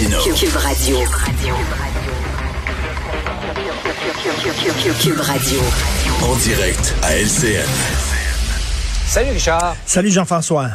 Martino. Cube Radio. Cube Radio. En direct à LCN. Salut Richard. Salut Jean-François.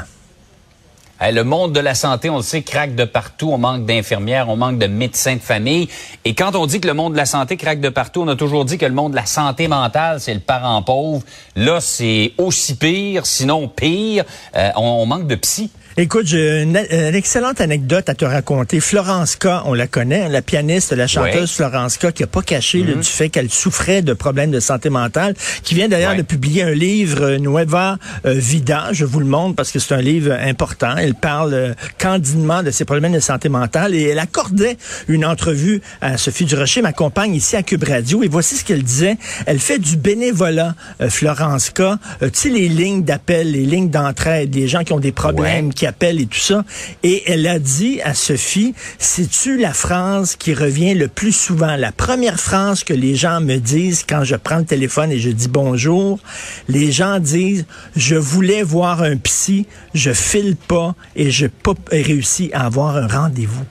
Hey, le monde de la santé, on le sait, craque de partout. On manque d'infirmières, on manque de médecins de famille. Et quand on dit que le monde de la santé craque de partout, on a toujours dit que le monde de la santé mentale, c'est le parent pauvre. Là, c'est aussi pire, sinon pire. Euh, on, on manque de psy. Écoute, j'ai une, une, excellente anecdote à te raconter. Florence K, on la connaît, la pianiste, la chanteuse Ouais. Florence K, qui a pas caché Mhm. là, du fait qu'elle souffrait de problèmes de santé mentale, qui vient d'ailleurs Ouais. de publier un livre, euh, Nueva euh, Vida. Je vous le montre parce que c'est un livre important. Elle parle euh, candidement de ses problèmes de santé mentale et elle accordait une entrevue à Sophie Durocher, ma compagne ici à Cube Radio. Et voici ce qu'elle disait. Elle fait du bénévolat, Florence K. Tu sais, les lignes d'appel, les lignes d'entraide, les gens qui ont des problèmes, Ouais. qui appelle et tout ça. Et elle a dit à Sophie, c'est-tu la phrase qui revient le plus souvent? La première phrase que les gens me disent quand je prends le téléphone et je dis bonjour, les gens disent, je voulais voir un psy, je file pas et je pas réussi à avoir un rendez-vous.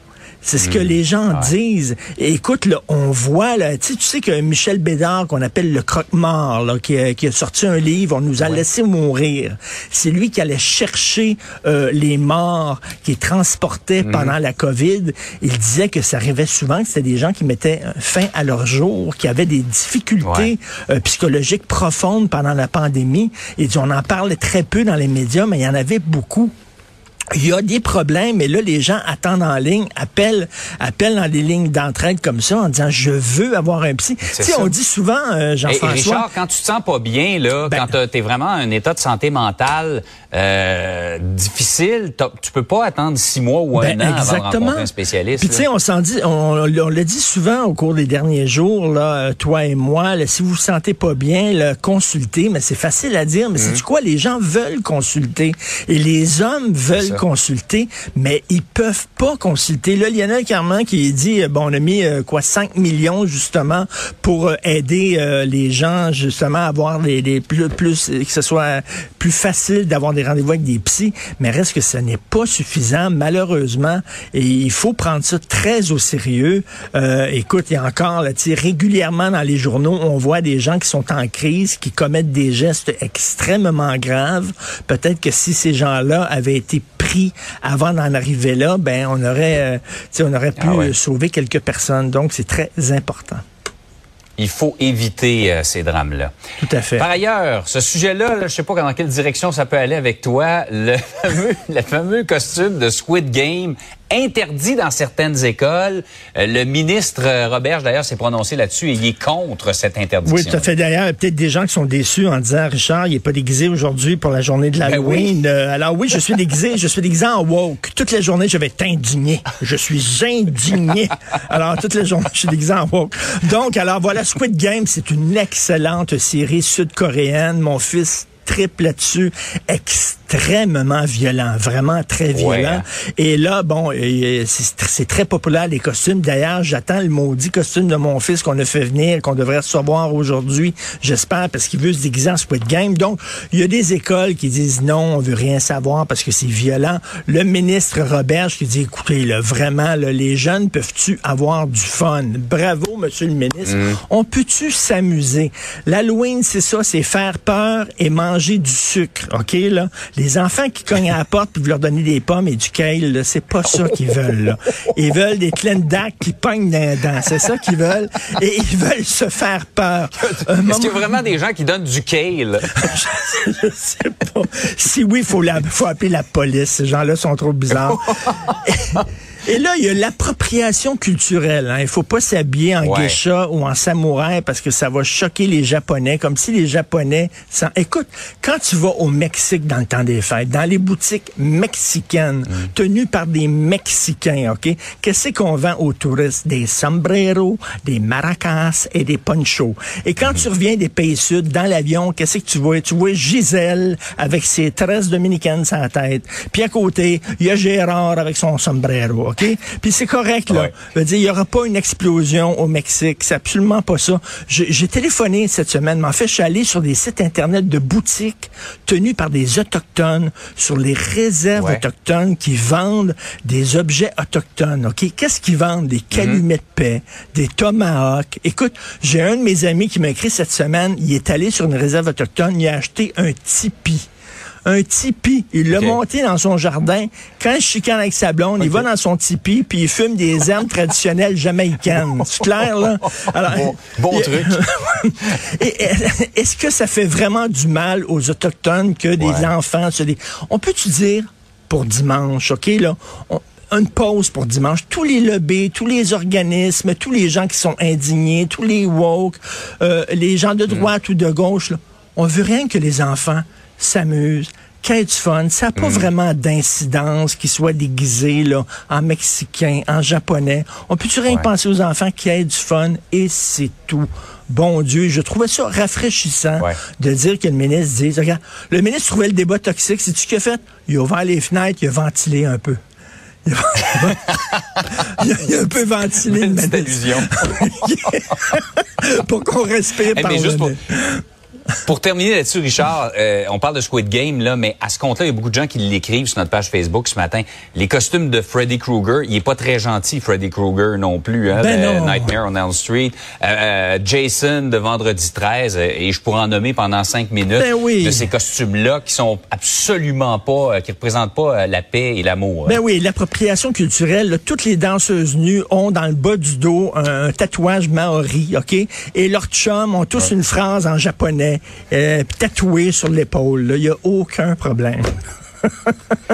C'est ce que les gens disent. Et écoute, là, on voit, là, tu sais, que Michel Bédard, qu'on appelle le croque-mort, là, qui, a- qui a sorti un livre, on nous a laissé mourir. C'est lui qui allait chercher euh, les morts, qui transportait pendant la COVID. Il disait que ça arrivait souvent, que c'était des gens qui mettaient euh, fin à leur jour, qui avaient des difficultés euh, psychologiques profondes pendant la pandémie. Et on en parlait très peu dans les médias, mais il y en avait beaucoup. Il y a des problèmes, mais là, les gens attendent en ligne, appellent, appellent dans des lignes d'entraide comme ça en disant je veux avoir un psy. Tu sais, on dit souvent, euh, Et, Jean-François. Richard, quand tu te sens pas bien, là, Ben- quand tu es vraiment en état de santé mentale euh, difficile, tu peux pas attendre six mois ou un Ben, an avant de rencontrer un spécialiste. Puis tu sais, on s'en dit, on, on l'a dit souvent au cours des derniers jours, là, euh, toi et moi, là, si vous vous sentez pas bien, là, consultez. Mais c'est facile à dire, mais c'est quoi Les gens veulent consulter et les hommes veulent. Consulter, mais ils peuvent pas consulter. Là, Lionel Carman qui dit, euh, bon, on a mis euh, quoi 5 millions justement pour euh, aider euh, les gens justement à avoir les, plus, plus euh, que ce soit plus facile d'avoir des rendez-vous avec des psys, mais reste que ce n'est pas suffisant malheureusement et il faut prendre ça très au sérieux. Écoute, il y a encore là, régulièrement dans les journaux, on voit des gens qui sont en crise, qui commettent des gestes extrêmement graves. Peut-être que si ces gens-là avaient été pris avant d'en arriver là, ben on aurait, euh, on aurait pu Ah ouais. euh, sauver quelques personnes. Donc c'est très important. Il faut éviter euh, ces drames-là. Tout à fait. Par ailleurs, ce sujet-là, là, je sais pas dans quelle direction ça peut aller avec toi, le fameux, le fameux costume de Squid Game interdit dans certaines écoles. Euh, le ministre euh, Robert, d'ailleurs, s'est prononcé là-dessus et il est contre cette interdiction. Oui, tout à fait. D'ailleurs, il y a peut-être des gens qui sont déçus en disant, Richard, il n'est pas déguisé aujourd'hui pour la journée de l'Halloween. Ben oui. Euh, alors oui, je suis déguisé, je suis déguisé en woke. Toute la journée, je vais t'indigner. Je suis indigné. Alors, toute la journée, je suis déguisé en woke. Donc, alors voilà, Squid Game, c'est une excellente série sud-coréenne. Mon fils triple là-dessus, extrêmement violent, vraiment très violent. Ouais, hein. Et là, bon, c'est très populaire les costumes. D'ailleurs, j'attends le maudit costume de mon fils qu'on a fait venir, qu'on devrait recevoir aujourd'hui, j'espère, parce qu'il veut se déguiser en Squid Game. Donc, il y a des écoles qui disent non, on veut rien savoir parce que c'est violent. Le ministre Roberge qui dit, écoutez, là, vraiment, là, les jeunes peuvent-tu avoir du fun? Bravo, monsieur le ministre. On peut-tu s'amuser? L'Halloween, c'est ça, c'est faire peur et manger du sucre, OK, là? Les enfants qui cognent à la porte puis vous leur donner des pommes et du kale, c'est pas ça qu'ils veulent, là. Ils veulent des clendac qui pognent dans les dents. C'est ça qu'ils veulent. Et ils veulent se faire peur. Est-ce moment- qu'il y a vraiment des gens qui donnent du kale? je sais pas. Si oui, il faut, la- faut appeler la police. Ces gens-là sont trop bizarres. Et là, il y a l'appropriation culturelle. hein. Il faut pas s'habiller en Ouais. geisha ou en samouraï parce que ça va choquer les Japonais, comme si les Japonais... s'en- Écoute, quand tu vas au Mexique dans le temps des fêtes, dans les boutiques mexicaines, Mm. tenues par des Mexicains, OK? Qu'est-ce qu'on vend aux touristes? Des sombreros, des maracas et des ponchos. Et quand tu reviens des pays sud, dans l'avion, qu'est-ce que tu vois? Tu vois Gisèle avec ses tresses dominicaines sur la tête. Puis à côté, il y a Gérard avec son sombrero, OK? Puis c'est correct, là. Ouais. Je veux dire, il n'y aura pas une explosion au Mexique. C'est absolument pas ça. J'ai téléphoné cette semaine, mais en fait, je suis allé sur des sites Internet de boutiques tenus par des Autochtones sur les réserves Ouais. autochtones qui vendent des objets autochtones. OK? Qu'est-ce qu'ils vendent? Des calumets de paix, des tomahawks. Écoute, j'ai un de mes amis qui m'a écrit cette semaine, il est allé sur une réserve autochtone, il a acheté un tipi. Un tipi. Il l'a monté dans son jardin. Quand il chicane avec sa blonde, il va dans son tipi, puis il fume des herbes traditionnelles jamaïcaines. C'est clair, là? Alors, Bon- bon truc. Est-ce que ça fait vraiment du mal aux Autochtones que des Ouais. enfants se dé- On peut-tu dire pour dimanche, OK, là? on- une pause pour dimanche. Tous les lobbies, tous les organismes, tous les gens qui sont indignés, tous les woke, euh, les gens de droite ou de gauche, là, on veut rien que les enfants s'amusent, qu'il y ait du fun. Ça n'a pas vraiment d'incidence qu'ils soient déguisés là, en mexicain, en japonais. On peut-tu rien Ouais. penser aux enfants qui aient du fun et c'est tout. Bon Dieu, je trouvais ça rafraîchissant Ouais. de dire que le ministre dise, regarde, le ministre trouvait le débat toxique, c'est tu qu'il a fait? Il a ouvert les fenêtres, il a ventilé un peu. Il a, il un peu ventilé le Une allusion. pour qu'on respire par mais le pour. Pour terminer là-dessus, Richard, euh, on parle de Squid Game, là, mais à ce compte-là, il y a beaucoup de gens qui l'écrivent sur notre page Facebook ce matin. Les costumes de Freddy Krueger, il est pas très gentil, Freddy Krueger non plus, hein, Ben de non. Nightmare on Elm Street. Euh, euh, Jason de Vendredi 13, euh, et je pourrais en nommer pendant cinq minutes Ben oui. de ces costumes-là qui sont absolument pas, euh, qui représentent pas la paix et l'amour. Ben oui, l'appropriation culturelle, là, toutes les danseuses nues ont dans le bas du dos un, un tatouage maori, OK? Et leurs chums ont tous une phrase en japonais euh, tatouée sur l'épaule. Il n'y a aucun problème.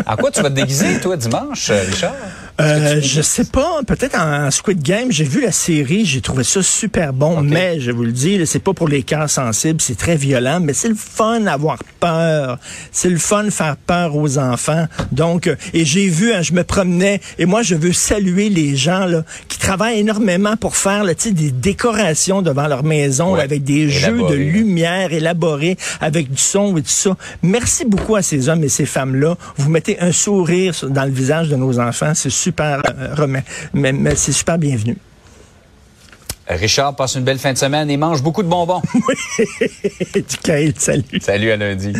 À quoi tu vas te déguiser, toi, dimanche, euh, Richard? Euh, je sais pas, peut-être en Squid Game, j'ai vu la série, j'ai trouvé ça super bon, mais je vous le dis, c'est pas pour les cœurs sensibles, c'est très violent, mais c'est le fun d'avoir peur. C'est le fun de faire peur aux enfants. Donc, euh, et j'ai vu, hein, je me promenais, et moi je veux saluer les gens là, qui travaillent énormément pour faire là, des décorations devant leur maison Ouais. avec des jeux de Élaboré. lumière élaborés, avec du son et tout ça. Merci beaucoup à ces hommes et ces femmes-là. Vous mettez un sourire dans le visage de nos enfants. C'est super, euh, remet- mais, mais c'est super bienvenu. Richard, passe une belle fin de semaine et mange beaucoup de bonbons. du Kyle, salut. Salut à lundi.